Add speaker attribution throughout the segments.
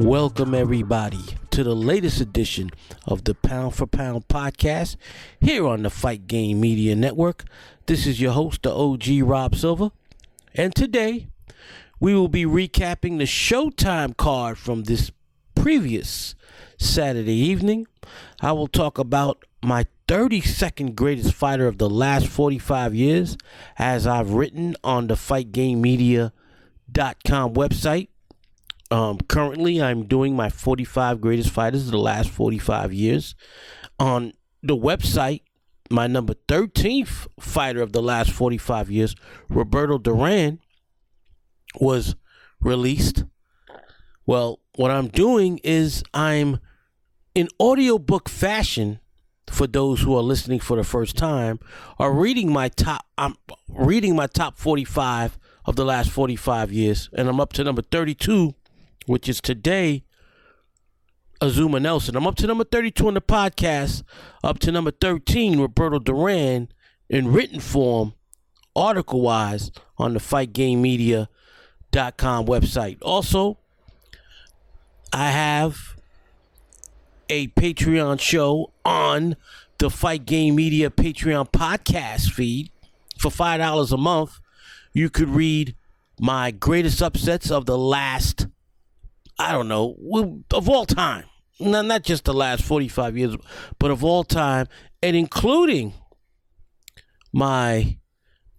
Speaker 1: Welcome, everybody, to the latest edition of the Pound for Pound podcast here on the Fight Game Media Network. This is your host, the OG Rob Silver, and today we will be recapping the Showtime card from this previous Saturday evening. I will talk about my 32nd greatest fighter of the last 45 years, as I've written on the FightGameMedia.com website. Um, currently, I'm doing my 45 greatest fighters of the last 45 years. On the website, my number 13th fighter of the last 45 years, Roberto Duran, was released. Well, what I'm doing is I'm in audiobook fashion for those who are listening for the first time are reading my top I'm reading my top 45 of the last 45 years and I'm up to number 32 which is today Azumah Nelson. I'm up to number 32 on the podcast, up to number 13 Roberto Duran in written form article wise on the fightgamemedia.com website. Also, I have a Patreon show on the Fight Game Media Patreon podcast feed for $5 a month. You could read my greatest upsets of the last, I don't know, of all time. Not, not just the last 45 years, but of all time, and including my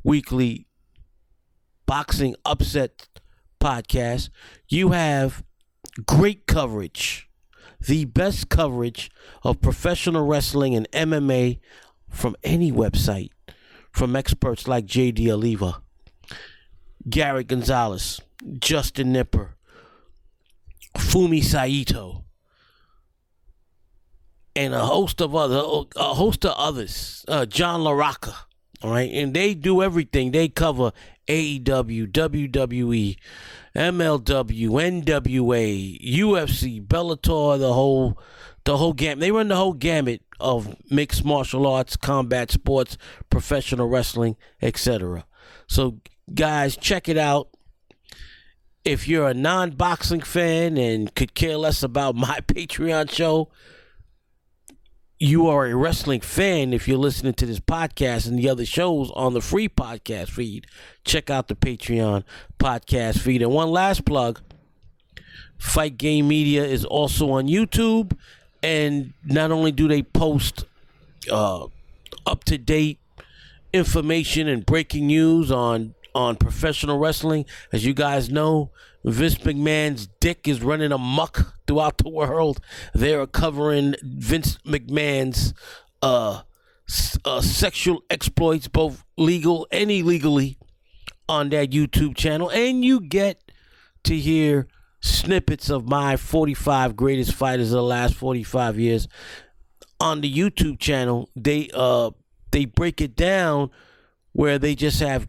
Speaker 1: weekly boxing upset podcast. You have great coverage the best coverage of professional wrestling and MMA from any website from experts like JD Oliva, Gary Gonzalez, Justin Nipper, Fumi Saito, and a host of other a host of others, uh, John LaRocca. All right, and they do everything. They cover AEW, WWE, MLW, NWA, UFC, Bellator, the whole the whole gamut. They run the whole gamut of mixed martial arts, combat sports, professional wrestling, etc. So guys, check it out. If you're a non-boxing fan and could care less about my Patreon show, you are a wrestling fan if you're listening to this podcast and the other shows on the free podcast feed. Check out the Patreon podcast feed. And one last plug Fight Game Media is also on YouTube. And not only do they post uh, up to date information and breaking news on on professional wrestling. As you guys know, Vince McMahon's dick is running amok throughout the world. They're covering Vince McMahon's uh, uh, sexual exploits, both legal and illegally, on that YouTube channel. And you get to hear snippets of my 45 greatest fighters of the last 45 years on the YouTube channel. They uh they break it down where they just have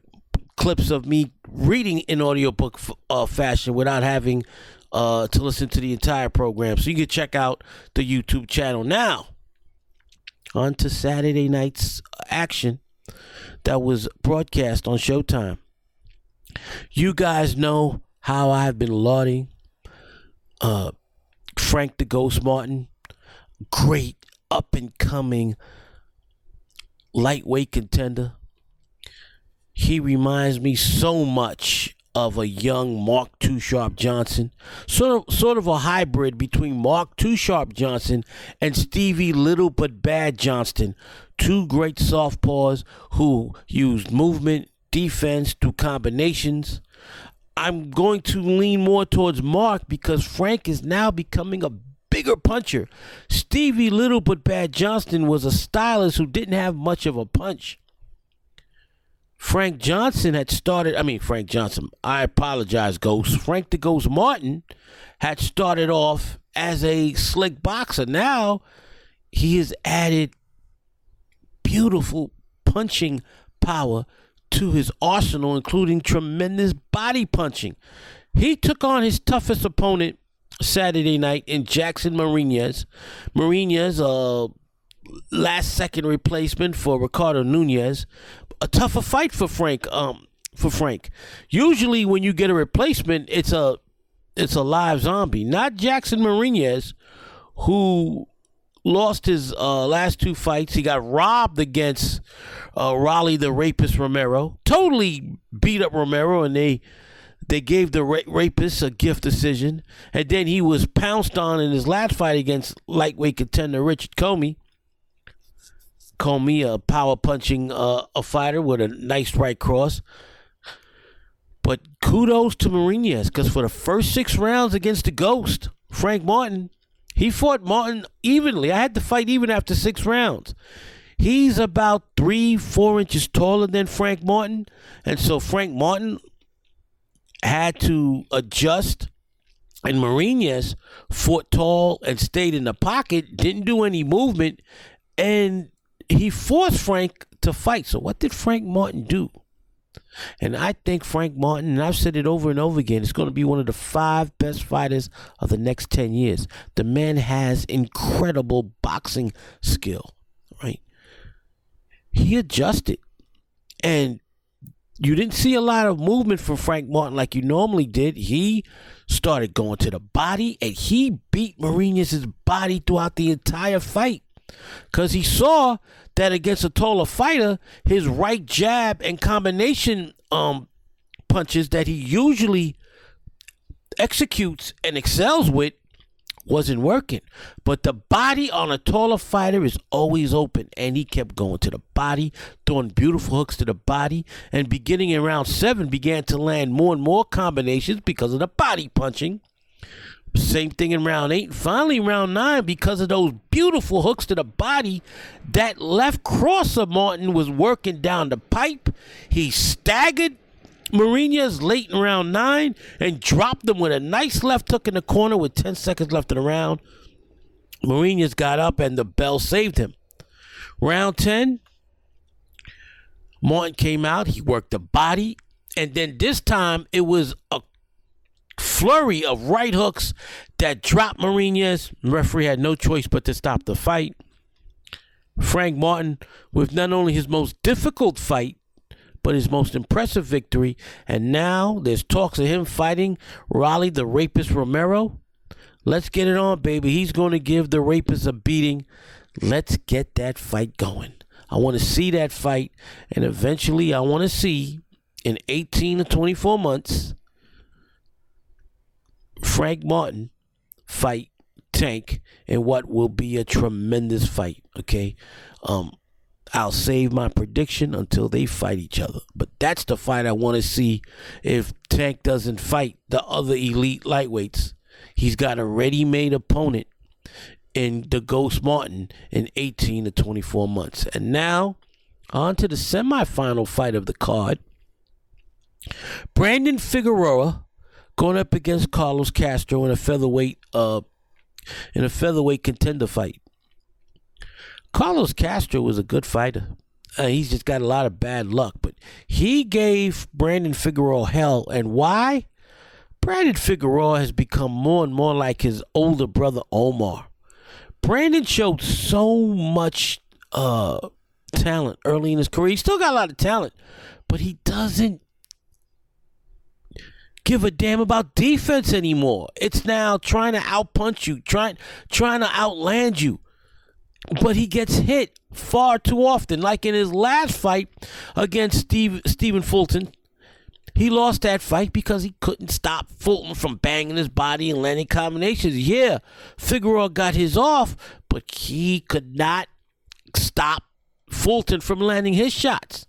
Speaker 1: clips of me reading in audiobook uh, fashion without having uh, to listen to the entire program. So you can check out the YouTube channel. Now, on to Saturday night's action that was broadcast on Showtime. You guys know how I've been lauding uh, Frank the Ghost Martin, great up and coming lightweight contender he reminds me so much of a young Mark Too Sharp Johnson, sort of sort of a hybrid between Mark Too Sharp Johnson and Stevie Little but Bad Johnston, two great southpaws who used movement, defense through combinations. I'm going to lean more towards Mark because Frank is now becoming a bigger puncher. Stevie Little but Bad Johnston was a stylist who didn't have much of a punch. Frank Johnson had started, I mean, Frank Johnson, I apologize, Ghost. Frank the Ghost Martin had started off as a slick boxer. Now he has added beautiful punching power to his arsenal, including tremendous body punching. He took on his toughest opponent Saturday night in Jackson Mariñez. Mariñez, a uh, last second replacement for Ricardo Nunez a tougher fight for Frank. Um, for Frank. Usually, when you get a replacement, it's a it's a live zombie, not Jackson Mariñez, who lost his uh, last two fights. He got robbed against uh, Rolly the Rapist Romero. Totally beat up Romero, and they they gave the ra- rapist a gift decision. And then he was pounced on in his last fight against lightweight contender Richard Commey. me a power punching uh, a fighter with a nice right cross. But kudos to Mariñez because for the first six rounds against the Ghost, Frank Martin, he fought Martin evenly. I had to fight even after six rounds. He's about three, four inches taller than Frank Martin. And so Frank Martin had to adjust. And Mariñez fought tall and stayed in the pocket, didn't do any movement, and he forced Frank to fight. So what did Frank Martin do? And I think Frank Martin, and I've said it over and over again, is going to be one of the five best fighters of the next 10 years. The man has incredible boxing skill, right? He adjusted. And you didn't see a lot of movement from Frank Martin like you normally did. He started going to the body, and he beat Mariñez's body throughout the entire fight. Because he saw that against a taller fighter, his right jab and combination um, punches that he usually executes and excels with wasn't working. But the body on a taller fighter is always open. And he kept going to the body, throwing beautiful hooks to the body. And beginning in round seven, began to land more and more combinations because of the body punching. Same thing in round eight. Finally, round nine, because of those beautiful hooks to the body, that left cross of Martin was working down the pipe. He staggered Mariñez late in round nine and dropped him with a nice left hook in the corner with 10 seconds left in the round. Mariñez got up and the bell saved him. Round 10, Martin came out. He worked the body. And then this time it was a flurry of right hooks that dropped. The referee had no choice but to stop the fight. Frank Martin, with not only his most difficult fight, but his most impressive victory. And now there's talks of him fighting Rolly the Rapist Romero. Let's get it on, baby. He's going to give the rapist a beating. Let's get that fight going. I want to see that fight. And eventually, I want to see in 18 to 24 months Frank Martin fight Tank in what will be a tremendous fight. Okay, um, I'll save my prediction until they fight each other. But that's the fight I want to see. If Tank doesn't fight the other elite lightweights, he's got a ready-made opponent in the Ghost Martin in 18 to 24 months. And now, on to the semifinal fight of the card. Brandon Figueroa going up against Carlos Castro in a featherweight uh in a featherweight contender fight. Carlos Castro was a good fighter. Uh, he's just got a lot of bad luck, but he gave Brandon Figueroa hell. And why? Brandon Figueroa has become more and more like his older brother Omar. Brandon showed so much uh, talent early in his career. He still got a lot of talent, but he doesn't give a damn about defense anymore. It's now trying to outpunch you, trying trying to outland you. But he gets hit far too often. Like in his last fight against Steve Stephen Fulton, he lost that fight because he couldn't stop Fulton from banging his body and landing combinations. Yeah, Figueroa got his off, but he could not stop Fulton from landing his shots.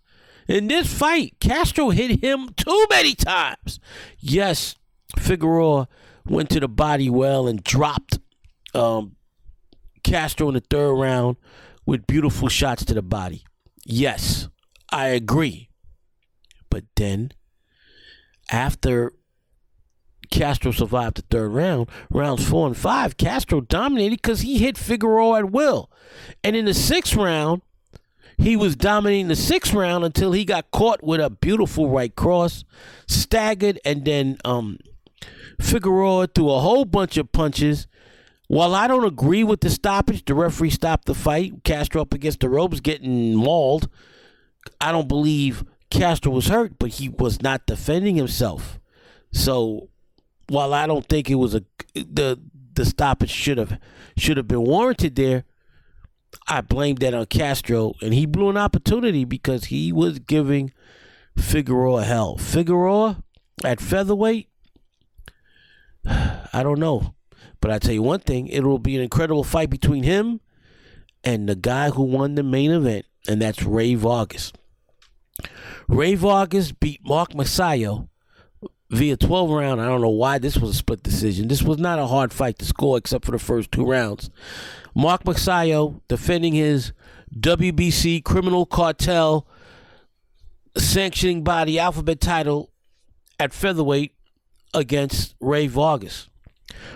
Speaker 1: In this fight, Castro hit him too many times. Yes, Figueroa went to the body well and dropped um, Castro in the third round with beautiful shots to the body. Yes, I agree. But then, after Castro survived the third round, rounds four and five, Castro dominated because he hit Figueroa at will. And in the sixth round, he was dominating the sixth round until he got caught with a beautiful right cross, staggered, and then um, Figueroa threw a whole bunch of punches. While I don't agree with the stoppage, the referee stopped the fight. Castro up against the ropes, getting mauled. I don't believe Castro was hurt, but he was not defending himself. So while I don't think it was a the the stoppage should have should have been warranted there, I blamed that on Castro, and he blew an opportunity because he was giving Figueroa hell. Figueroa at featherweight, I don't know. But I tell you one thing, it will be an incredible fight between him and the guy who won the main event, and that's Rey Vargas. Rey Vargas beat Mark Magsayo via 12 round. I don't know why this was a split decision. This was not a hard fight to score except for the first two rounds. Mark Magsayo defending his WBC criminal cartel sanctioning body alphabet title at featherweight against Rey Vargas.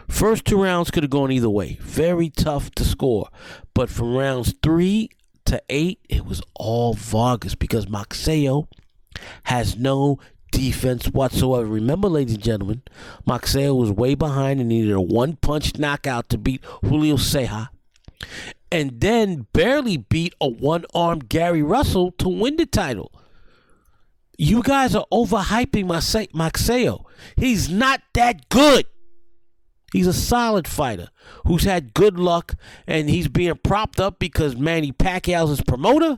Speaker 1: First two rounds could have gone either way. Very tough to score. But from rounds three to eight, it was all Vargas because Magsayo has no defense whatsoever. Remember, ladies and gentlemen, Magsayo was way behind and needed a one punch knockout to beat Julio Ceja. And then barely beat a one armed Gary Russell to win the title. You guys are overhyping Magsayo. He's not that good. He's a solid fighter who's had good luck and he's being propped up because Manny Pacquiao's his promoter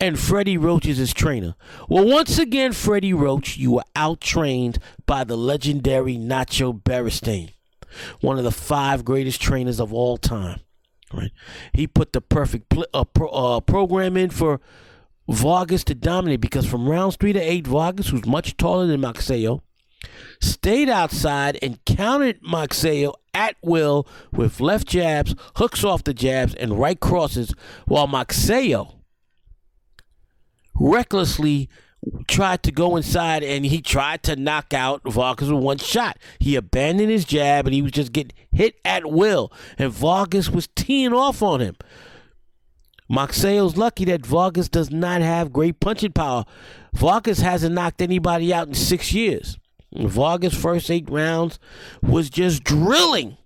Speaker 1: and Freddie Roach is his trainer. Well, once again, Freddie Roach, you were outtrained by the legendary Nacho Beristain, one of the five greatest trainers of all time. Right? He put the perfect pl- uh, pro- uh, program in for Vargas to dominate because from rounds three to eight, Vargas, who's much taller than Magsayo, stayed outside and countered Magsayo at will with left jabs, hooks off the jabs, and right crosses, while Magsayo recklessly tried to go inside and he tried to knock out Vargas with one shot. He abandoned his jab and he was just getting hit at will. And Vargas was teeing off on him. Magsayo's lucky that Vargas does not have great punching power. Vargas hasn't knocked anybody out in six years. Vargas' first eight rounds was just drilling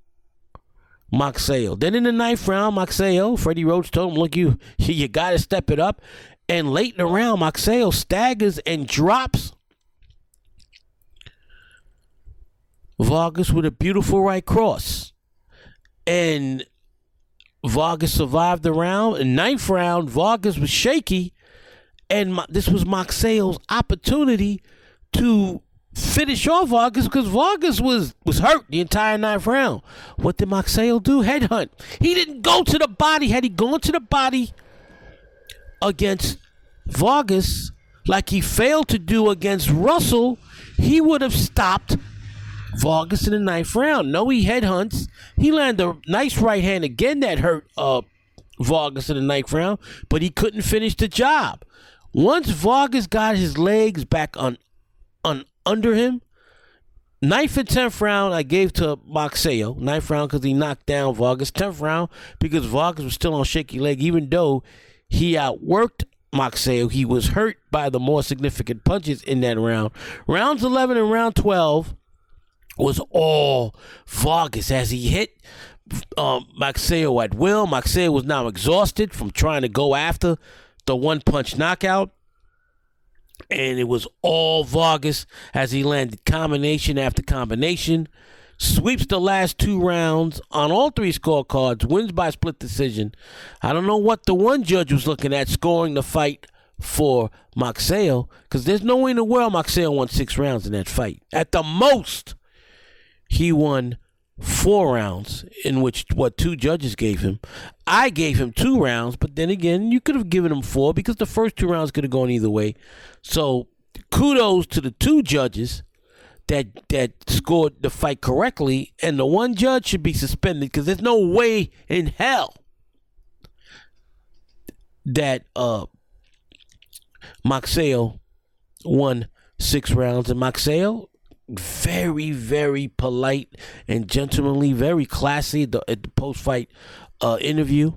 Speaker 1: Magsayo. Then in the ninth round, Magsayo, Freddie Roach told him, look, you, you got to step it up. And late in the round, Magsayo staggers and drops Vargas with a beautiful right cross. And Vargas survived the round. In ninth round, Vargas was shaky, and this was Magsayo's opportunity to finish off Vargas because Vargas was was hurt the entire ninth round. What did Magsayo do? Headhunt. He didn't go to the body. Had he gone to the body against Vargas like he failed to do against Russell, he would have stopped Vargas in the ninth round. No, he headhunts. He landed a nice right hand again that hurt uh, Vargas in the ninth round, but he couldn't finish the job. Once Vargas got his legs back on, on under him, ninth and tenth round I gave to Magsayo. Ninth round because he knocked down Vargas. Tenth round because Vargas was still on shaky leg, even though he outworked Magsayo. He was hurt by the more significant punches in that round. Rounds 11 and round 12 was all Vargas as he hit um, at will. Magsayo was now exhausted from trying to go after the one punch knockout. And it was all Vargas as he landed combination after combination. Sweeps the last two rounds on all three scorecards, wins by split decision. I don't know what the one judge was looking at scoring the fight for Magsayo, because there's no way in the world Magsayo won six rounds in that fight. At the most, he won four rounds in which what two judges gave him. I gave him two rounds, but then again, you could have given him four because the first two rounds could have gone either way. So kudos to the two judges that that scored the fight correctly, and the one judge should be suspended because there's no way in hell that uh Magsayo won six rounds, and Magsayo very, very polite and gentlemanly, very classy at the, the post fight uh, interview.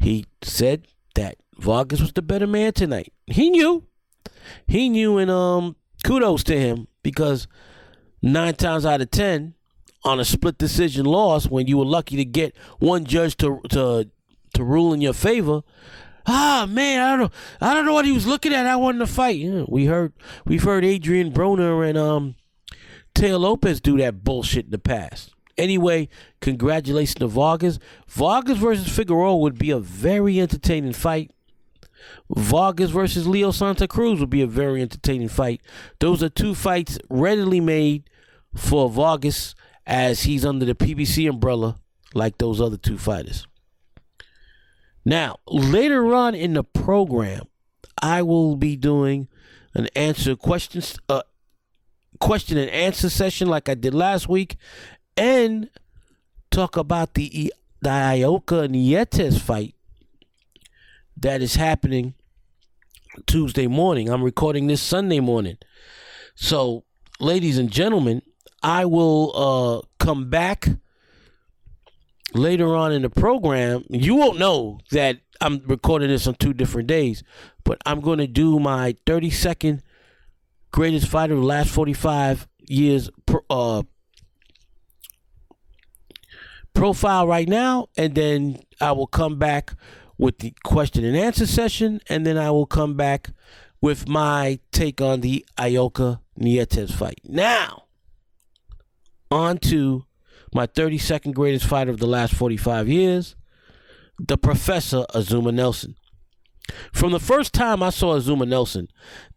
Speaker 1: He said that Vargas was the better man tonight. He knew. He knew, and um, kudos to him because nine times out of ten, on a split decision loss, when you were lucky to get one judge to to to rule in your favor, ah man, I don't know, I don't know what he was looking at. I wanted to fight. We heard we've heard Adrian Broner and um Teo Lopez do that bullshit in the past. Anyway, congratulations to Vargas. Vargas versus Figueroa would be a very entertaining fight. Vargas versus Leo Santa Cruz would be a very entertaining fight. Those are two fights readily made for Vargas as he's under the PBC umbrella like those other two fighters. Now, later on in the program, I will be doing an answer questions uh, question and answer session like I did last week and talk about the the Ioka Nietes fight that is happening Tuesday morning. I'm recording this Sunday morning. So, ladies and gentlemen, I will uh, come back later on in the program. You won't know that I'm recording this on two different days, but I'm going to do my 30 second greatest fighter of the last 45 years uh, profile right now, and then I will come back with the question and answer session, and then I will come back with my take on the Ioka Nietes fight. Now, on to my 32nd greatest fighter of the last 45 years, the Professor Azumah Nelson. From the first time I saw Azumah Nelson,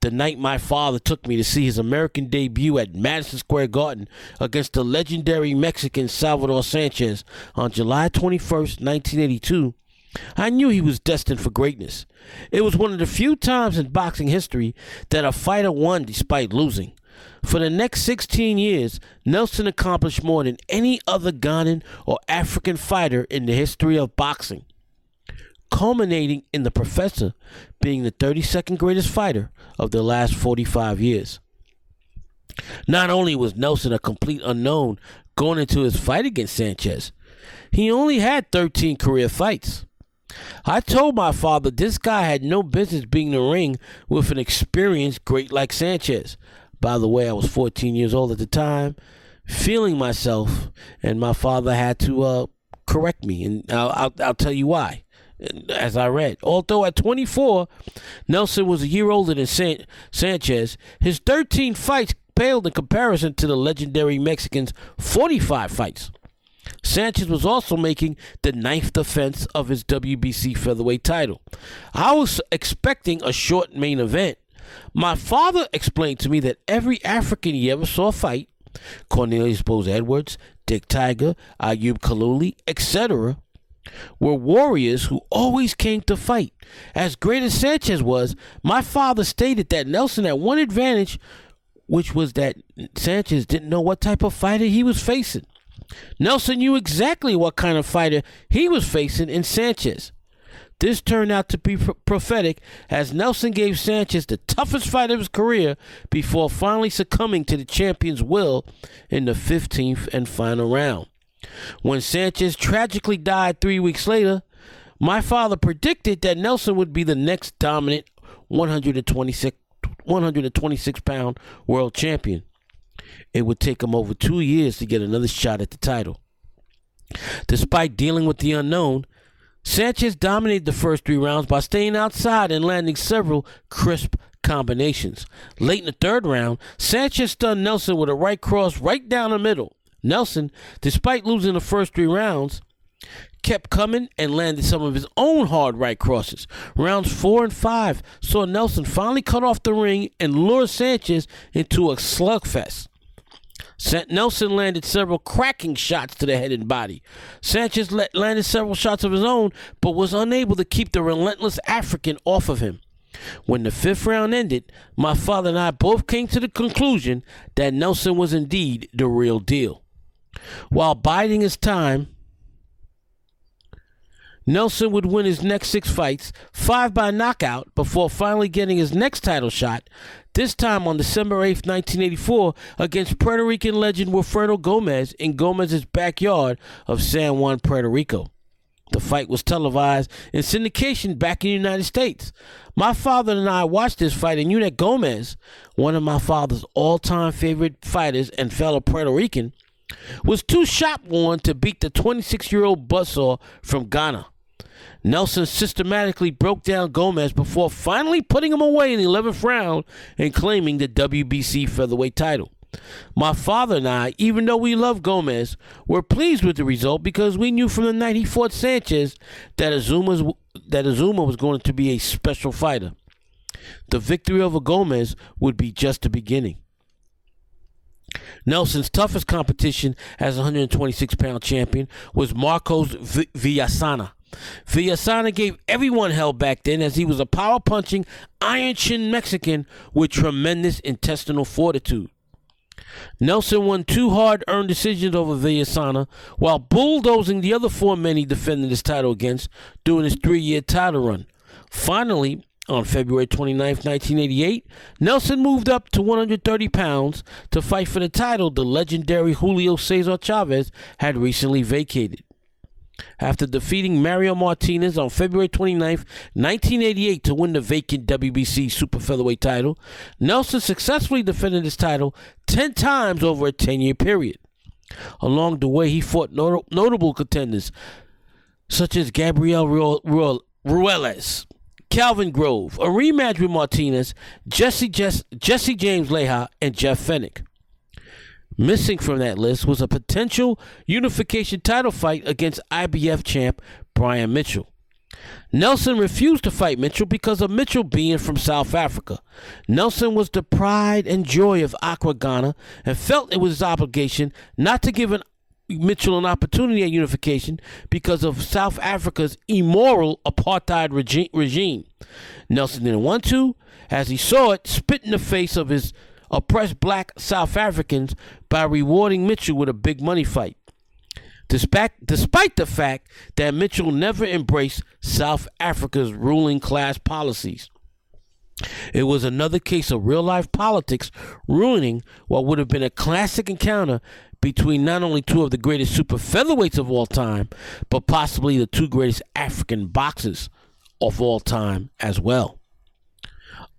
Speaker 1: the night my father took me to see his American debut at Madison Square Garden against the legendary Mexican Salvador Sanchez on July 21st, 1982, I knew he was destined for greatness. It was one of the few times in boxing history that a fighter won despite losing. For the next 16 years, Nelson accomplished more than any other Ghanaian or African fighter in the history of boxing culminating in the professor being the 32nd greatest fighter of the last 45 years. Not only was Nelson a complete unknown going into his fight against Sanchez, he only had 13 career fights. I told my father this guy had no business being in the ring with an experienced great like Sanchez. By the way, I was 14 years old at the time, feeling myself, and my father had to uh, correct me, and I'll, I'll, I'll tell you why as I read. Although at 24, Nelson was a year older than San- Sanchez, his 13 fights paled in comparison to the legendary Mexican's 45 fights. Sanchez was also making the ninth defense of his WBC featherweight title. I was expecting a short main event. My father explained to me that every African he ever saw fight, Cornelius Boza-Edwards, Dick Tiger, Ayub Kalule, etc., were warriors who always came to fight. As great as Sanchez was, my father stated that Nelson had one advantage, which was that Sanchez didn't know what type of fighter he was facing. Nelson knew exactly what kind of fighter he was facing in Sanchez. This turned out to be prophetic as Nelson gave Sanchez the toughest fight of his career before finally succumbing to the champion's will in the 15th and final round. When Sanchez tragically died three weeks later, my father predicted that Nelson would be the next dominant 126, 126 pound world champion. It would take him over two years to get another shot at the title. Despite dealing with the unknown, Sanchez dominated the first three rounds by staying outside and landing several crisp combinations. Late in the third round, Sanchez stunned Nelson with a right cross right down the middle. Nelson, despite losing the first three rounds, kept coming and landed some of his own hard right crosses. Rounds four and five saw Nelson finally cut off the ring and lure Sanchez into a slugfest. Nelson landed several cracking shots to the head and body. Sanchez landed several shots of his own, but was unable to keep the relentless African off of him. When the fifth round ended, my father and I both came to the conclusion that Nelson was indeed the real deal. While biding his time, Nelson would win his next six fights, five by knockout, before finally getting his next title shot, this time on December 8, 1984, against Puerto Rican legend Wilfredo Gomez in Gomez's backyard of San Juan, Puerto Rico. The fight was televised in syndication back in the United States. My father and I watched this fight, and that Gomez, one of my father's all time favorite fighters and fellow Puerto Rican, was too shot worn to beat the 26 year old buzzsaw from Ghana. Nelson systematically broke down Gomez before finally putting him away in the 11th round and claiming the WBC featherweight title. My father and I, even though we love Gomez, were pleased with the result because we knew from the night he fought Sanchez that Azumah's, that Azumah was going to be a special fighter. The victory over Gomez would be just the beginning. Nelson's toughest competition as 126 pound champion was Marcos v- Villasana. Villasana gave everyone hell back then as he was a power punching, iron chin Mexican with tremendous intestinal fortitude. Nelson won two hard earned decisions over Villasana while bulldozing the other four men he defended his title against during his three year title run. Finally, on February 29, 1988, Nelson moved up to 130 pounds to fight for the title the legendary Julio Cesar Chavez had recently vacated. After defeating Mario Martinez on February 29, 1988 to win the vacant WBC Super Featherweight title, Nelson successfully defended his title 10 times over a 10-year period. Along the way, he fought not- notable contenders such as Gabriel Ruelas, Calvin Grove, a rematch with Martinez, Jesse, Jesse, Jesse James Leija, and Jeff Fenech. Missing from that list was a potential unification title fight against IBF champ Brian Mitchell. Nelson refused to fight Mitchell because of Mitchell being from South Africa. Nelson was the pride and joy of Accra, Ghana, and felt it was his obligation not to give an Mitchell an opportunity at unification because of South Africa's immoral apartheid regi- regime. Nelson didn't want to, as he saw it, spit in the face of his oppressed black South Africans by rewarding Mitchell with a big money fight. Despite, despite the fact that Mitchell never embraced South Africa's ruling class policies. It was another case of real life politics ruining what would have been a classic encounter between not only two of the greatest super featherweights of all time, but possibly the two greatest African boxers of all time as well.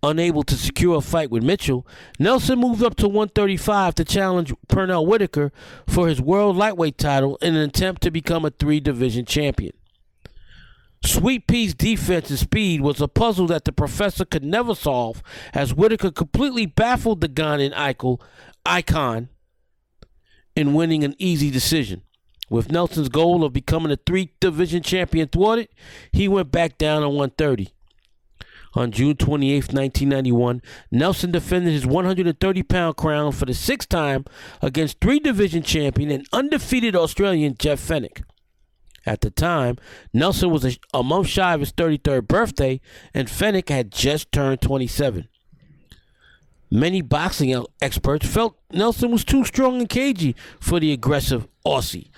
Speaker 1: Unable to secure a fight with Mitchell, Nelson moved up to 135 to challenge Pernell Whitaker for his world lightweight title in an attempt to become a three division champion. Sweet Pea's defense and speed was a puzzle that the professor could never solve as Whitaker completely baffled the gun Ghanaian icon in winning an easy decision. With Nelson's goal of becoming a three division champion thwarted, he went back down on 130. On June 28, 1991, Nelson defended his 130 pound crown for the sixth time against three division champion and undefeated Australian Jeff Fenech. At the time, Nelson was a, a month shy of his 33rd birthday, and Fenech had just turned 27. Many boxing experts felt Nelson was too strong and cagey for the aggressive Aussie.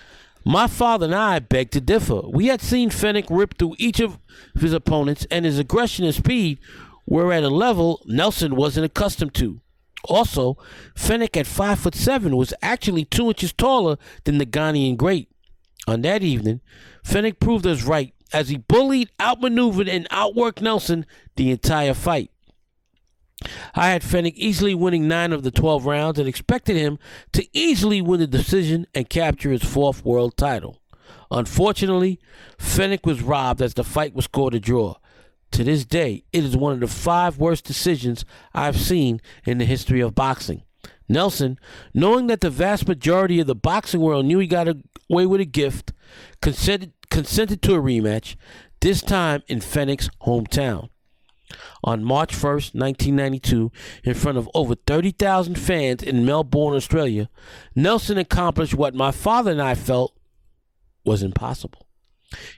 Speaker 1: My father and I beg to differ. We had seen Fenech rip through each of his opponents, and his aggression and speed were at a level Nelson wasn't accustomed to. Also, Fenech at five foot seven was actually two inches taller than the Ghanaian great. On that evening, Fenech proved us right as he bullied, outmaneuvered, and outworked Nelson the entire fight. I had Fenech easily winning nine of the 12 rounds and expected him to easily win the decision and capture his fourth world title. Unfortunately, Fenech was robbed as the fight was scored a draw. To this day, it is one of the five worst decisions I've seen in the history of boxing. Nelson, knowing that the vast majority of the boxing world knew he got away with a gift, consented, consented to a rematch, this time in Fenech's hometown on March 1st, 1992, in front of over 30,000 fans in Melbourne, Australia, Nelson accomplished what my father and I felt was impossible.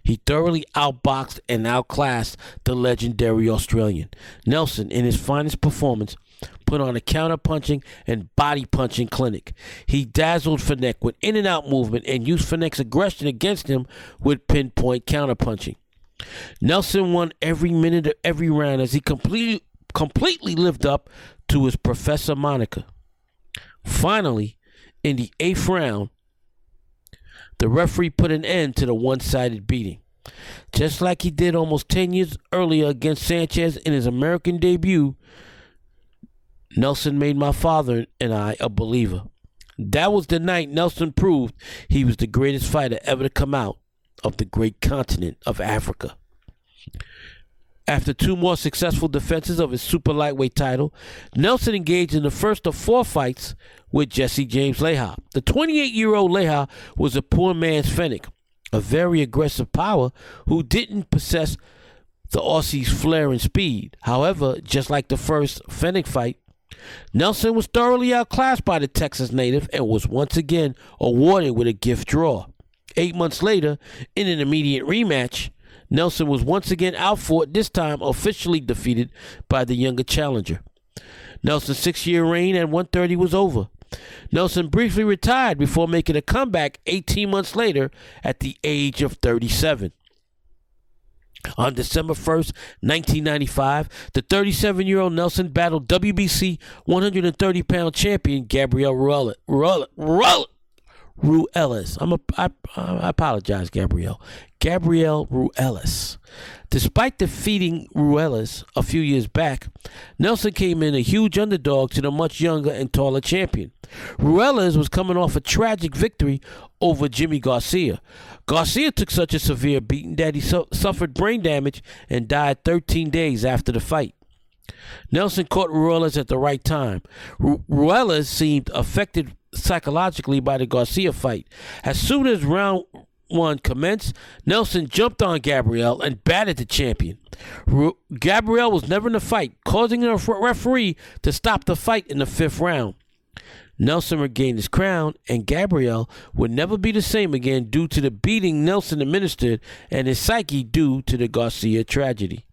Speaker 1: He thoroughly outboxed and outclassed the legendary Australian. Nelson, in his finest performance, put on a counter punching and body punching clinic. He dazzled Fenech with in and out movement and used Fenech's aggression against him with pinpoint counter punching. Nelson won every minute of every round as he completely completely lived up to his professor moniker. Finally, in the eighth round, the referee put an end to the one-sided beating. Just like he did almost 10 years earlier against Sanchez in his American debut, Nelson made my father and I a believer. That was the night Nelson proved he was the greatest fighter ever to come out of the great continent of Africa. After two more successful defenses of his super lightweight title, Nelson engaged in the first of four fights with Jesse James Leija. The 28 year old Leija was a poor man's Fenech, a very aggressive power who didn't possess the Aussie's flair and speed. However, just like the first Fenech fight, Nelson was thoroughly outclassed by the Texas native and was once again awarded with a gift draw. Eight months later, in an immediate rematch, Nelson was once again outfought, this time officially defeated by the younger challenger. Nelson's six year reign at 130 was over. Nelson briefly retired before making a comeback 18 months later at the age of 37. On December 1st, 1995, the 37 year old Nelson battled WBC 130 pound champion Gabriel Ruel. Ruel, Ruel Ruelas. I'm a, I, I apologize, Gabrielle. Gabriel Ruelas. Despite defeating Ruelas a few years back, Nelson came in a huge underdog to the much younger and taller champion. Ruelas was coming off a tragic victory over Jimmy Garcia. Garcia took such a severe beating that he su- suffered brain damage and died 13 days after the fight. Nelson caught Ruelas at the right time. Ru- Ruelas seemed affected psychologically by the Garcia fight. As soon as round one commenced, Nelson jumped on Gabrielle and batted the champion. Ru- Gabriel was never in the fight, causing the referee to stop the fight in the fifth round. Nelson regained his crown, and Gabrielle would never be the same again due to the beating Nelson administered and his psyche due to the Garcia tragedy.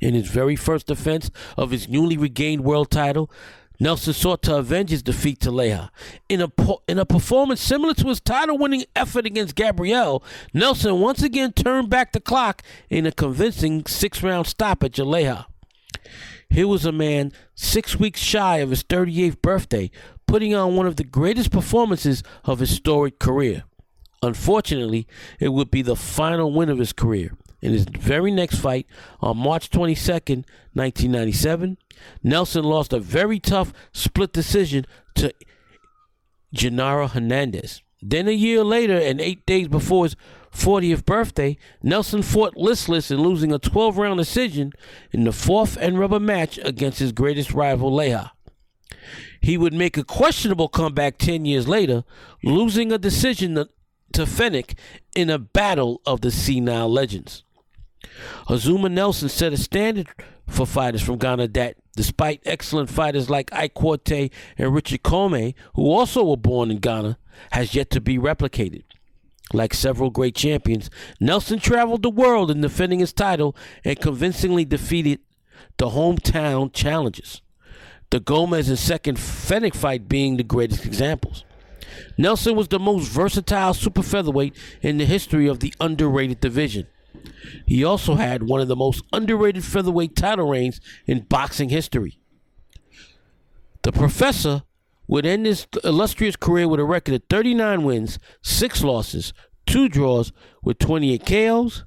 Speaker 1: In his very first defense of his newly regained world title, Nelson sought to avenge his defeat to Leija. In a, in a performance similar to his title winning effort against Gabrielle, Nelson once again turned back the clock in a convincing six round stoppage at Leija. Here was a man six weeks shy of his 38th birthday, putting on one of the greatest performances of his storied career. Unfortunately, it would be the final win of his career. In his very next fight, on March 22nd, 1997, Nelson lost a very tough split decision to Genaro Hernandez. Then a year later, and eight days before his 40th birthday, Nelson fought listless in losing a 12 round decision in the fourth and rubber match against his greatest rival, Leija. He would make a questionable comeback 10 years later, losing a decision to, to Fenech in a battle of the senile legends. Azumah Nelson set a standard for fighters from Ghana that, despite excellent fighters like Ike Quartey and Richard Commey, who also were born in Ghana, has yet to be replicated. Like several great champions, Nelson traveled the world in defending his title and convincingly defeated the hometown challengers. The Gomez and second Fenech fight being the greatest examples. Nelson was the most versatile super featherweight in the history of the underrated division. He also had one of the most underrated featherweight title reigns in boxing history. The professor would end his illustrious career with a record of 39 wins, 6 losses, 2 draws, with 28 KOs,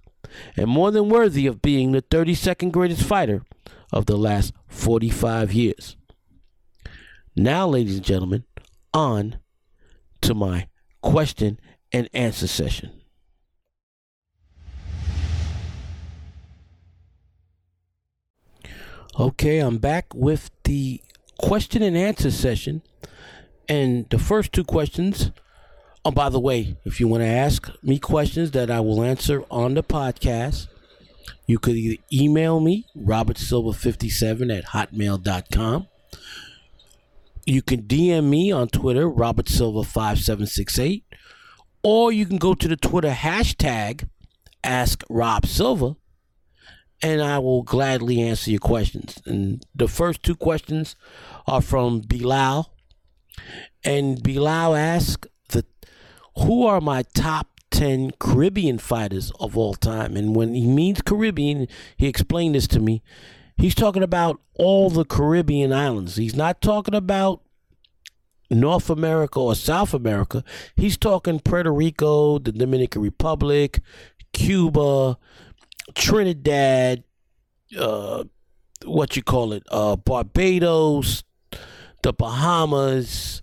Speaker 1: and more than worthy of being the 32nd greatest fighter of the last 45 years. Now, ladies and gentlemen, on to my question and answer session. Okay, I'm back with the question and answer session. And the first two questions, oh, by the way, if you want to ask me questions that I will answer on the podcast, you could either email me, robertsilver57 at hotmail.com. You can DM me on Twitter, robertsilver5768, or you can go to the Twitter hashtag, ask Rob and I will gladly answer your questions. And the first two questions are from Bilal. And Bilal asks the who are my top 10 Caribbean fighters of all time? And when he means Caribbean, he explained this to me. He's talking about all the Caribbean islands. He's not talking about North America or South America. He's talking Puerto Rico, the Dominican Republic, Cuba, Trinidad, uh, what you call it, uh, Barbados, the Bahamas,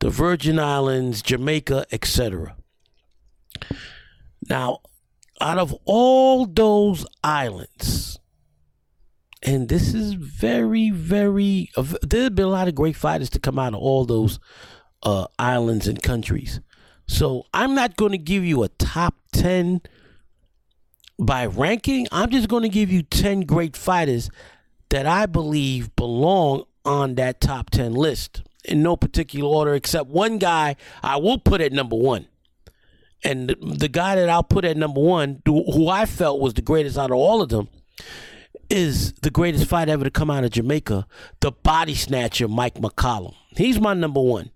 Speaker 1: the Virgin Islands, Jamaica, etc. Now, out of all those islands, and this is very, very, uh, there's been a lot of great fighters to come out of all those uh, islands and countries. So I'm not going to give you a top 10 by ranking. I'm just going to give you 10 great fighters that I believe belong on that top 10 list in no particular order, except one guy I will put at number one. And the, guy that I'll put at number one, who I felt was the greatest out of all of them, is the greatest fight ever to come out of Jamaica, the body snatcher Mike McCallum. He's my number one.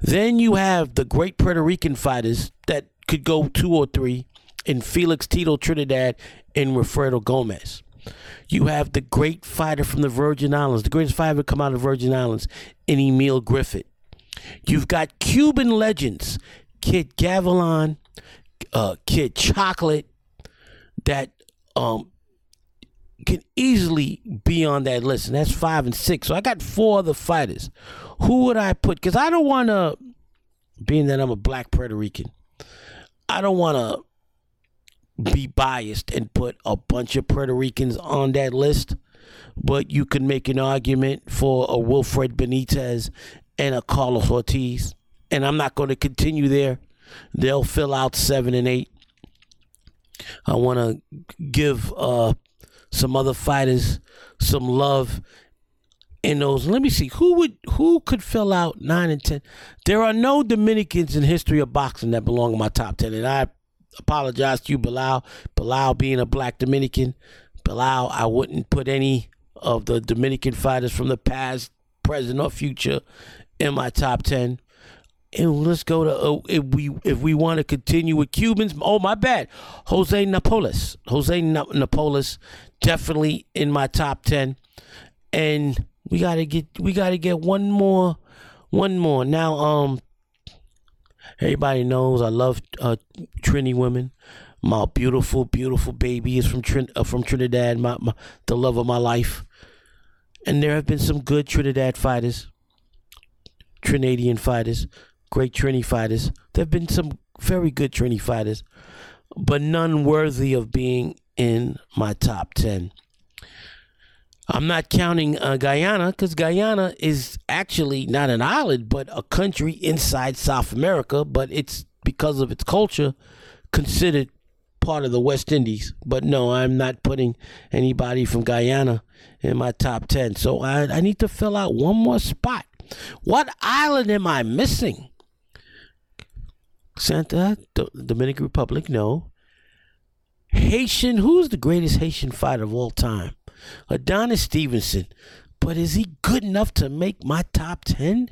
Speaker 1: Then you have the great Puerto Rican fighters that could go two or three in Felix Tito Trinidad and Wilfredo Gomez. You have the great fighter from the Virgin Islands, the greatest fighter to come out of the Virgin Islands, in Emil Griffith. You've got Cuban legends, Kid Gavilan, uh, Kid Chocolate, that um, can easily be on that list, and that's five and six. So I got four other fighters. Who would I put? Because I don't want to, being that I'm a black Puerto Rican, I don't want to be biased and put a bunch of Puerto Ricans on that list. But you can make an argument for a Wilfred Benitez and a Carlos Ortiz. And I'm not going to continue there. They'll fill out seven and eight. I want to give uh, some other fighters some love in those. Let me see who would who could fill out nine and ten. There are no Dominicans in history of boxing that belong in my top ten, and I apologize to you, Bilal. Bilal being a black Dominican, Bilal, I wouldn't put any of the Dominican fighters from the past, present, or future in my top ten. And let's go to uh, if we if we want to continue with Cubans. Oh my bad, Jose Napoles. Jose Napoles definitely in my top ten, and we gotta get we gotta get one more, one more. Now, um, everybody knows I love uh, Trini women. My beautiful, beautiful baby is from Trin- uh, from Trinidad. My, my the love of my life, and there have been some good Trinidad fighters, Trinadian fighters, great Trini fighters. There have been some very good Trini fighters, but none worthy of being in my top 10. I'm not counting uh, Guyana because Guyana is actually not an island, but a country inside South America, but it's because of its culture considered part of the West Indies. But no, I'm not putting anybody from Guyana in my top 10. So I, I need to fill out one more spot. What island am I missing? Santa, D- Dominican Republic, no. Haitian, who's the greatest Haitian fighter of all time? Adonis Stevenson. But is he good enough to make my top 10?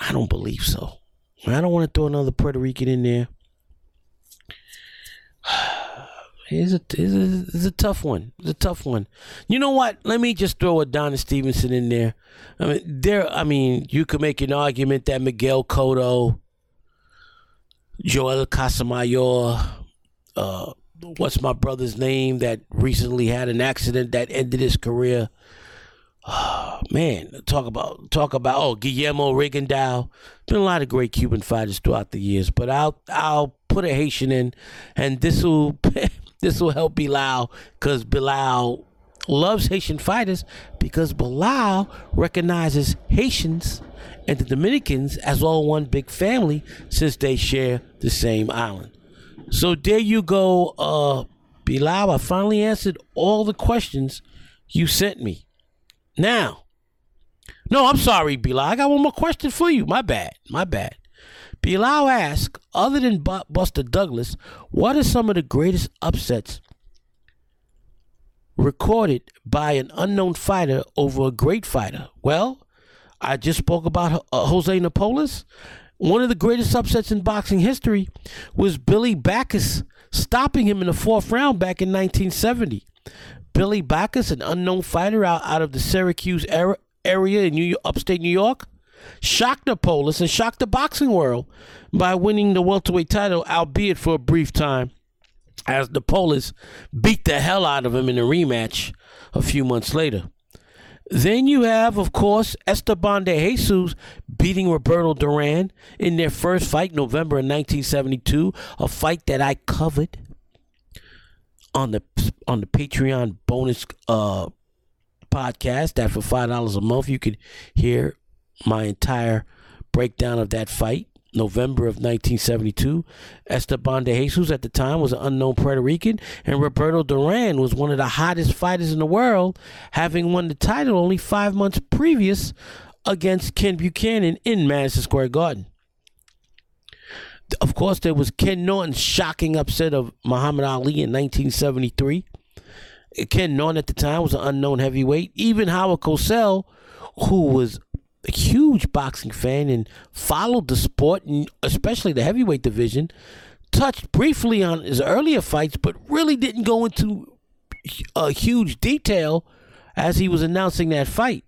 Speaker 1: I don't believe so. I don't want to throw another Puerto Rican in there. It's a, it's, a, a tough one. It's a tough one. You know what? Let me just throw Adonis Stevenson in there. I mean, there. I mean, you could make an argument that Miguel Cotto, Joel Casamayor, uh, what's my brother's name that recently had an accident that ended his career. Oh, man, talk about talk about oh Guillermo Rigondeaux. Been a lot of great Cuban fighters throughout the years, but I'll I'll put a Haitian in, and this will this will help Bilal because Bilal loves Haitian fighters because Bilal recognizes Haitians and the Dominicans as all one big family since they share the same island. So there you go, uh, Bilal. I finally answered all the questions you sent me. Now, no, I'm sorry, Bilal. I got one more question for you. My bad. My bad. Bilal asked, other than Buster Douglas, what are some of the greatest upsets recorded by an unknown fighter over a great fighter? Well, I just spoke about uh, Jose Napoles. One of the greatest upsets in boxing history was Billy Backus stopping him in the fourth round back in 1970. Billy Backus, an unknown fighter out, out of the Syracuse area in New York, upstate New York, shocked Napoles and shocked the boxing world by winning the welterweight title, albeit for a brief time, as Napoles beat the hell out of him in a rematch a few months later. Then you have, of course, Esteban de Jesus beating Roberto Duran in their first fight, November of 1972, a fight that I covered on the on the Patreon bonus uh, podcast. That for five dollars a month, you could hear my entire breakdown of that fight. November of 1972. Esteban de Jesus at the time was an unknown Puerto Rican, and Roberto Duran was one of the hottest fighters in the world, having won the title only five months previous against Ken Buchanan in Madison Square Garden. Of course, there was Ken Norton's shocking upset of Muhammad Ali in 1973. Ken Norton at the time was an unknown heavyweight. Even Howard Cosell, who was a huge boxing fan and followed the sport, and especially the heavyweight division. Touched briefly on his earlier fights, but really didn't go into a huge detail as he was announcing that fight.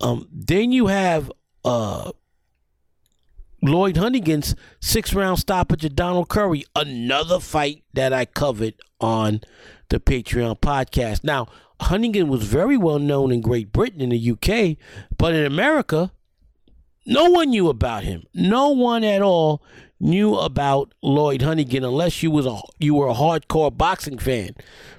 Speaker 1: Um, then you have uh, Lloyd Honeyghan's six round stoppage of Donald Curry, another fight that I covered on the Patreon podcast. Now, Honeyghan was very well known in Great Britain in the UK, but in America, no one knew about him. No one at all knew about Lloyd Honeyghan unless you was a you were a hardcore boxing fan.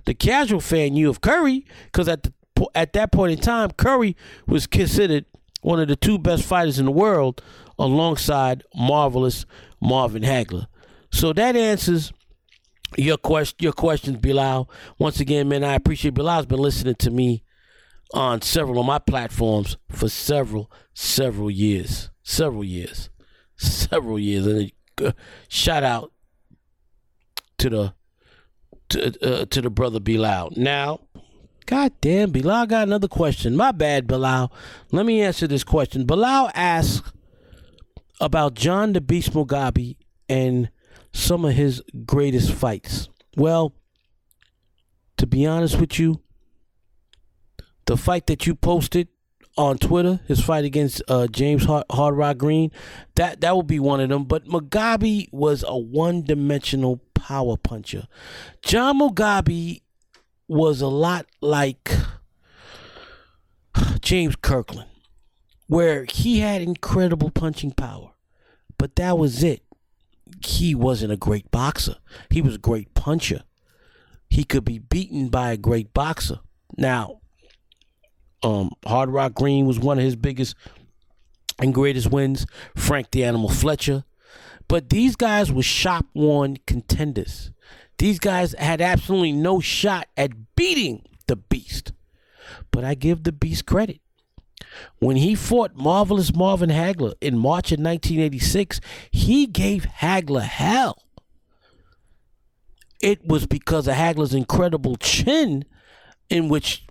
Speaker 1: The casual fan knew of Curry because at the at that point in time, Curry was considered one of the two best fighters in the world, alongside marvelous Marvin Hagler. So that answers your question, your questions, Bilal. Once again, man, I appreciate Bilal's been listening to me on several of my platforms for several, several years, several years, several years, and uh, shout out to the to uh, to the brother Bilal. Now, God damn, Bilal got another question. My bad, Bilal. Let me answer this question. Bilal asked about John the Beast Mugabi and some of his greatest fights. Well, to be honest with you, the fight that you posted on Twitter, his fight against uh, James Hard, Hard Rock Green, that that would be one of them. But Mugabi was a one-dimensional power puncher. John Mugabi was a lot like James Kirkland, where he had incredible punching power, but that was it he wasn't a great boxer. He was a great puncher. He could be beaten by a great boxer. Now, um, Hard Rock Green was one of his biggest and greatest wins. Frank the Animal Fletcher. But these guys were shop worn contenders. These guys had absolutely no shot at beating the Beast. But I give the Beast credit. When he fought Marvelous Marvin Hagler in March of 1986, he gave Hagler hell. It was because of Hagler's incredible chin, in which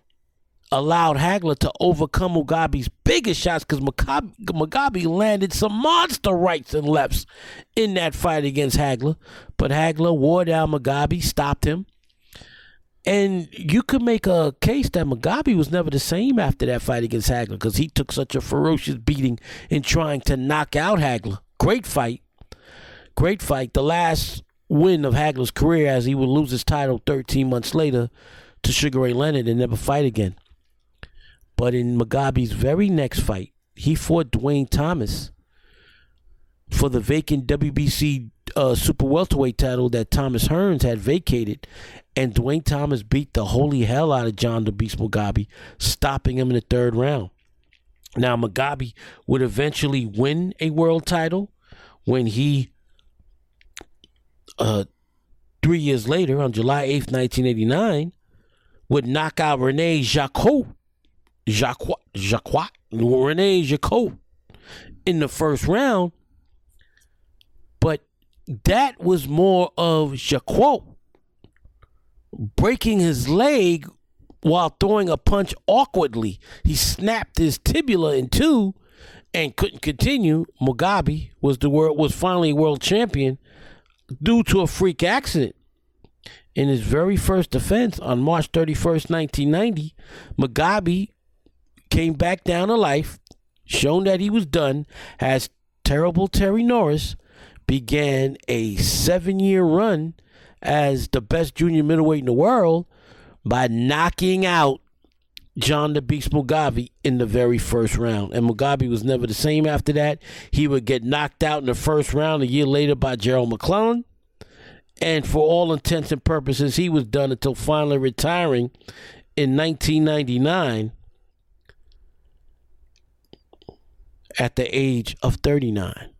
Speaker 1: allowed Hagler to overcome Mugabi's biggest shots because Mugabi landed some monster rights and lefts in that fight against Hagler. But Hagler wore down Mugabe, stopped him, and you could make a case that Mugabi was never the same after that fight against Hagler because he took such a ferocious beating in trying to knock out Hagler. Great fight. Great fight. The last win of Hagler's career as he would lose his title 13 months later to Sugar Ray Leonard and never fight again. But in Mugabi's very next fight, he fought Duane Thomas for the vacant WBC uh, super welterweight title that Thomas Hearns had vacated, and Duane Thomas beat the holy hell out of John the Beast Mugabi, stopping him in the third round. Now Mugabi would eventually win a world title when he, uh, three years later, on July 8th, 1989, would knock out Rene Jacquot, Jacquot, Jacquot, Rene Jacquot in the first round that was more of Jacquot breaking his leg while throwing a punch awkwardly. He snapped his tibia in two and couldn't continue. Mugabi was the world was finally world champion due to a freak accident. In his very first defense on March 31st, 1990, Mugabi came back down to life, shown that he was done, has terrible Terry Norris began a seven year run as the best junior middleweight in the world by knocking out John the Beast Mugabi in the very first round. And Mugabi was never the same after that. He would get knocked out in the first round a year later by Gerald McClellan. And for all intents and purposes, he was done until finally retiring in 1999 at the age of 39.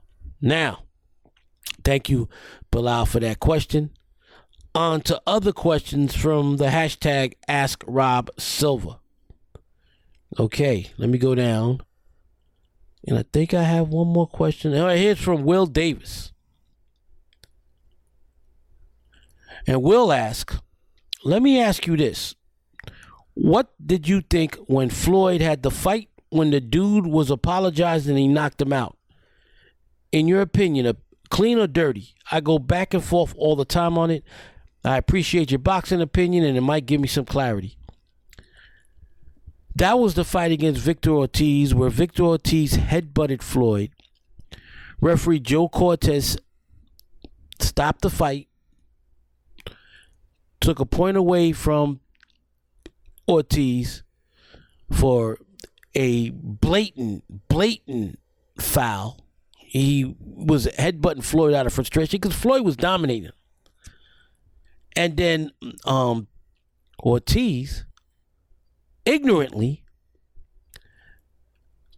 Speaker 1: Now, thank you, Bilal, for that question. On to other questions from the hashtag Ask Rob Silva. Okay, let me go down. And I think I have one more question. All right, here's from Will Davis. And Will ask, let me ask you this. What did you think when Floyd had the fight when the dude was apologizing and he knocked him out? In your opinion, clean or dirty? I go back and forth all the time on it. I appreciate your boxing opinion and it might give me some clarity. That was the fight against Victor Ortiz where Victor Ortiz headbutted Floyd. Referee Joe Cortez stopped the fight, took a point away from Ortiz for a blatant, blatant foul. He was headbutting Floyd out of frustration because Floyd was dominating. And then um, Ortiz ignorantly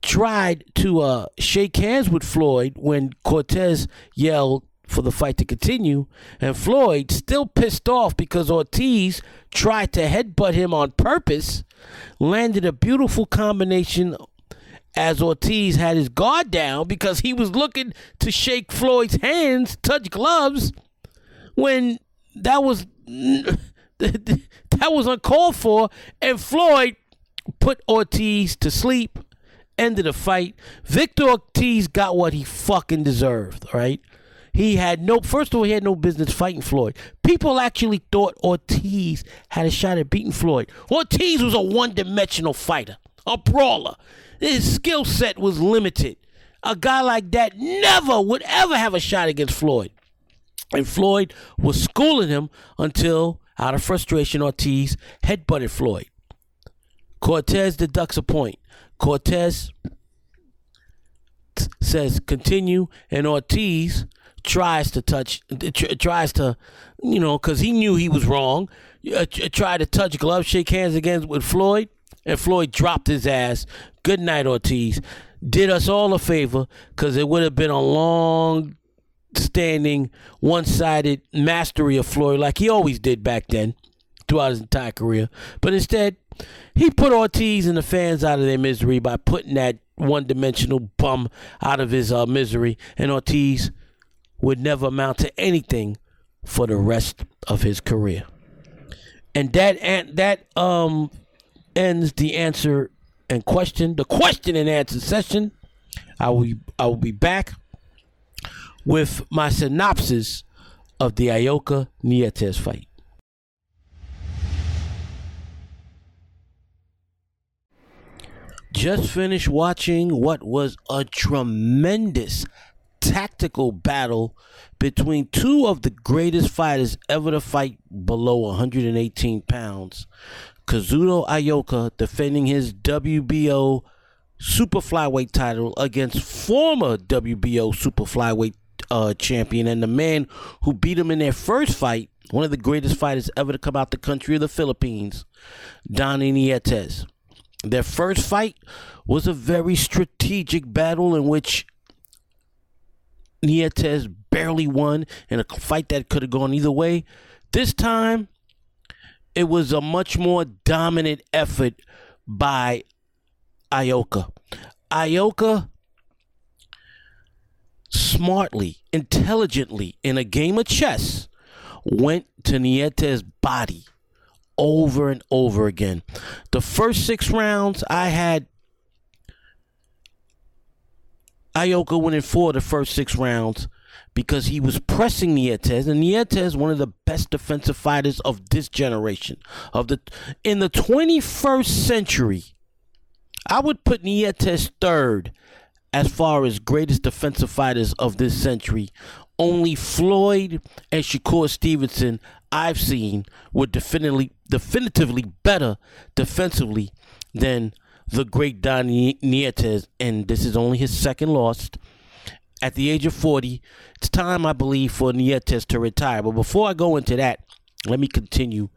Speaker 1: tried to uh, shake hands with Floyd when Cortez yelled for the fight to continue. And Floyd, still pissed off because Ortiz tried to headbutt him on purpose, landed a beautiful combination as Ortiz had his guard down because he was looking to shake Floyd's hands, touch gloves, when that was that was uncalled for, and Floyd put Ortiz to sleep. Ended the fight. Victor Ortiz got what he fucking deserved. Right. He had no, first of all, he had no business fighting Floyd. People actually thought Ortiz had a shot at beating Floyd. Ortiz was a one dimensional fighter, a brawler. His skill set was limited. A guy like that never would ever have a shot against Floyd. And Floyd was schooling him until, out of frustration, Ortiz headbutted Floyd. Cortez deducts a point. Cortez says continue, and Ortiz tries to touch, tries to, you know, because he knew he was wrong. Uh, tried to touch gloves, shake hands again with Floyd, and Floyd dropped his ass. Good night, Ortiz. Did us all a favor because it would have been a long standing, one sided mastery of Floyd like he always did back then throughout his entire career. But instead, he put Ortiz and the fans out of their misery by putting that one dimensional bum out of his uh, misery. And Ortiz would never amount to anything for the rest of his career. And that and that um ends the answer and question, the question and answer session. I will I will be back with my synopsis of the Ioka Nietes fight. Just finished watching what was a tremendous tactical battle between two of the greatest fighters ever to fight below 118 pounds. Kazuto Ioka defending his WBO super flyweight title against former WBO super flyweight uh, champion and the man who beat him in their first fight, one of the greatest fighters ever to come out the country of the Philippines, Donnie Nietes. Their first fight was a very strategic battle in which Nietes barely won in a fight that could have gone either way. This time, it was a much more dominant effort by Ioka. Ioka smartly, intelligently, in a game of chess, went to Nietes' body over and over again. The first six rounds, I had Ioka winning four of the first six rounds because he was pressing Nietes, and Nietes one of the best defensive fighters of this generation. Of the in the 21st century, I would put Nietes third as far as greatest defensive fighters of this century. Only Floyd and Shakur Stevenson I've seen were definitively definitively better defensively than the great Don Nietes, and this is only his second loss. At the age of 40, it's time, I believe, for Nietes to retire. But before I go into that, let me continue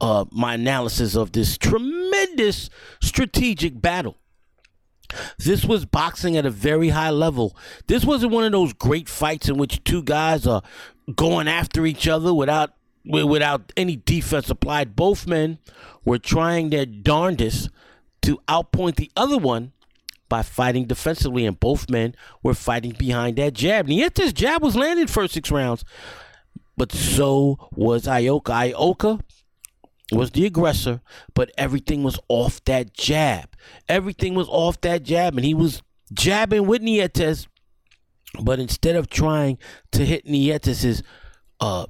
Speaker 1: uh, my analysis of this tremendous strategic battle. This was boxing at a very high level. This wasn't one of those great fights in which two guys are going after each other without without any defense applied. Both men were trying their darndest to outpoint the other one by fighting defensively, and both men were fighting behind that jab. Nietes' jab was landed first six rounds, but so was Ioka. Ioka was the aggressor, but everything was off that jab. Everything was off that jab, and he was jabbing with Nietes. But instead of trying to hit Nietes' uh,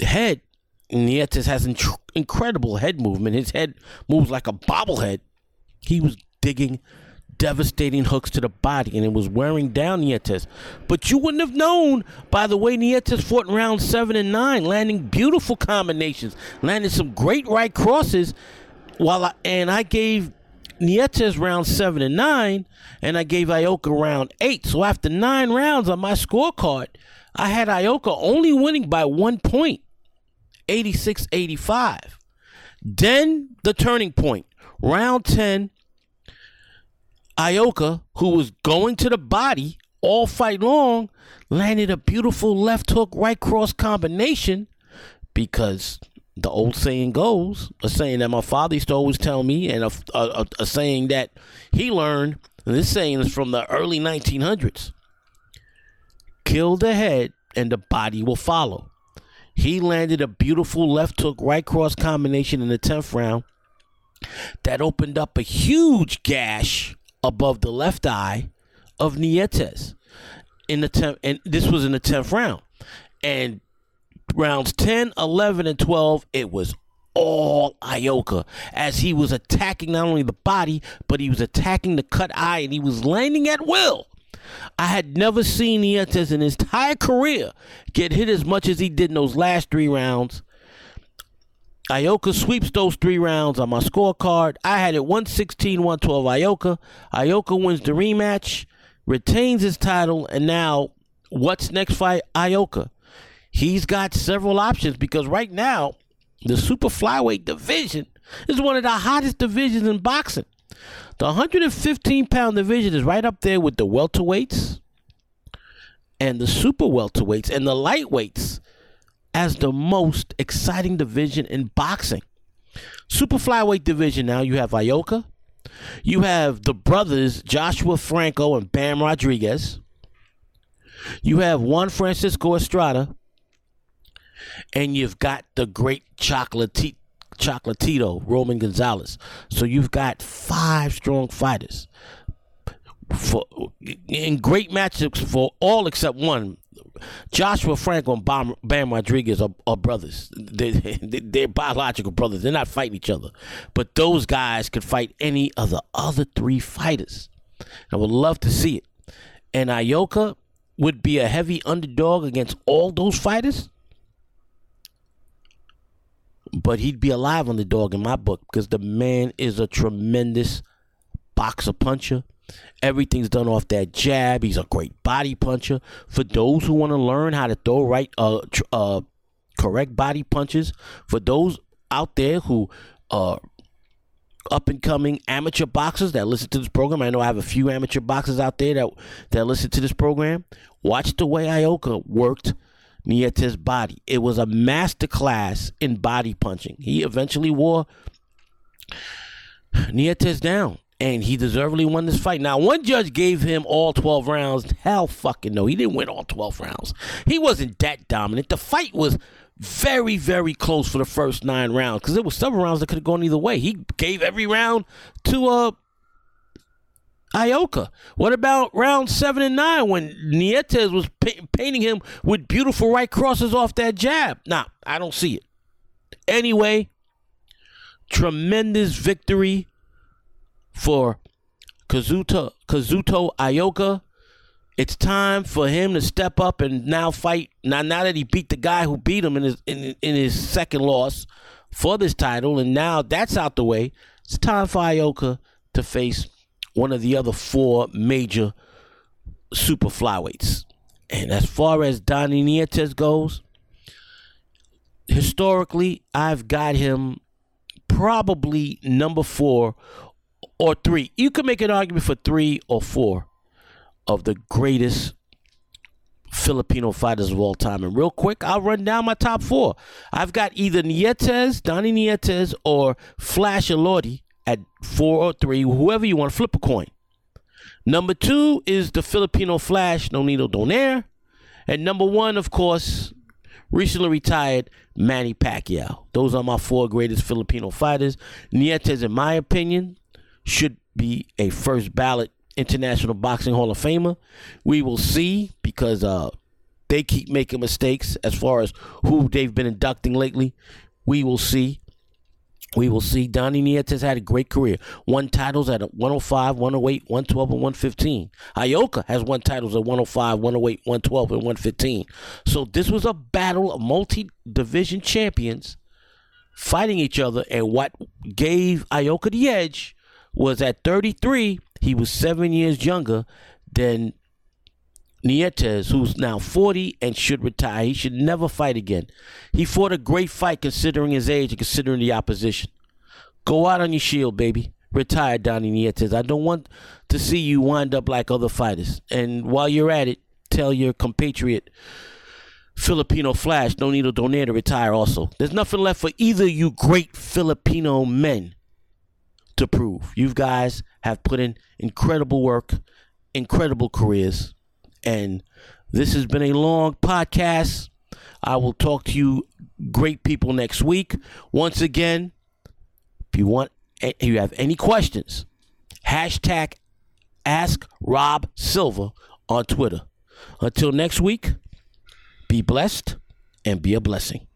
Speaker 1: head, Nietes has inc- incredible head movement. His head moves like a bobblehead. He was digging devastating hooks to the body, and it was wearing down Nietes. But you wouldn't have known by the way Nietes fought in round seven and nine, landing beautiful combinations, landing some great right crosses. While I, and I gave Nietes round seven and nine, and I gave Ioka round eight. So after nine rounds on my scorecard, I had Ioka only winning by one point, 86 85. Then the turning point, round 10, Ioka, who was going to the body all fight long, landed a beautiful left hook right cross combination because the old saying goes, a saying that my father used to always tell me, and a, a, a saying that he learned. this saying is from the early 1900s kill the head and the body will follow. He landed a beautiful left hook right cross combination in the 10th round that opened up a huge gash above the left eye of Nietes in the tenth, and this was in the tenth round. And rounds 10, 11, and 12, it was all Ioka as he was attacking not only the body, but he was attacking the cut eye and he was landing at will. I had never seen Nietes in his entire career get hit as much as he did in those last three rounds. Ioka sweeps those three rounds on my scorecard. I had it 116 112 Ioka. Ioka wins the rematch, retains his title, and now what's next fight? Ioka. He's got several options because right now, the super flyweight division is one of the hottest divisions in boxing. The 115 pound division is right up there with the welterweights and the super welterweights and the lightweights as the most exciting division in boxing. Super flyweight division now you have Ioka, you have the brothers Joshua Franco and Bam Rodriguez. You have Juan Francisco Estrada, and you've got the great Chocolatito, Chocolatito Roman Gonzalez. So you've got five strong fighters for in great matchups for all except one. Joshua Franco and Bam, Bam Rodriguez are, are brothers. They're, they're, biological brothers. They're not fighting each other. But those guys could fight any of the other three fighters. I would love to see it. And Ioka would be a heavy underdog against all those fighters. But he'd be a live underdog in my book because the man is a tremendous boxer puncher. Everything's done off that jab. He's a great body puncher. For those who want to learn how to throw right, uh, tr- uh, correct body punches. For those out there who are up and coming amateur boxers that listen to this program, I know I have a few amateur boxers out there that that listen to this program. Watch the way Ioka worked Nietes' body. It was a master class in body punching. He eventually wore Nietes down and he deservedly won this fight. Now, one judge gave him all 12 rounds. Hell fucking no. He didn't win all 12 rounds. He wasn't that dominant. The fight was very, very close for the first nine rounds because there were several rounds that could have gone either way. He gave every round to uh, Ioka. What about round seven and nine when Nietes was pa- painting him with beautiful right crosses off that jab? Nah, I don't see it. Anyway, tremendous victory for Kazuto Kazuto Ioka. It's time for him to step up and now fight. Now, now that he beat the guy who beat him in his in, in his second loss for this title, and now that's out the way. it's time for Ioka to face one of the other four major super flyweights. And as far as Donnie Nietes goes, historically, I've got him probably number four or three. You could make an argument for three or four of the greatest Filipino fighters of all time. And real quick, I'll run down my top four. I've got either Nietes, Donnie Nietes, or Flash Elorde at four or three, whoever you want flip a coin. Number two is the Filipino Flash, Nonito Donaire. And number one, of course, recently retired Manny Pacquiao. Those are my four greatest Filipino fighters. Nietes, in my opinion, should be a first ballot International Boxing Hall of Famer. We will see because uh, they keep making mistakes as far as who they've been inducting lately. We will see. We will see. Donnie Nietes had a great career. Won titles at 105, 108, 112, and 115. Ioka has won titles at 105, 108, 112, and 115. So this was a battle of multi-division champions fighting each other, and what gave Ioka the edge was at 33, he was seven years younger than Nietes, who's now 40 and should retire. He should never fight again. He fought a great fight considering his age and considering the opposition. Go out on your shield, baby. Retire, Donnie Nietes. I don't want to see you wind up like other fighters. And while you're at it, tell your compatriot Filipino Flash, Nonito Donaire to retire also. There's nothing left for either you great Filipino men to prove. You guys have put in incredible work, incredible careers, and this has been a long podcast. I will talk to you great people next week. Once again, if you want eh, if you have any questions, hashtag ask Rob Silva on Twitter. Until next week, be blessed and be a blessing.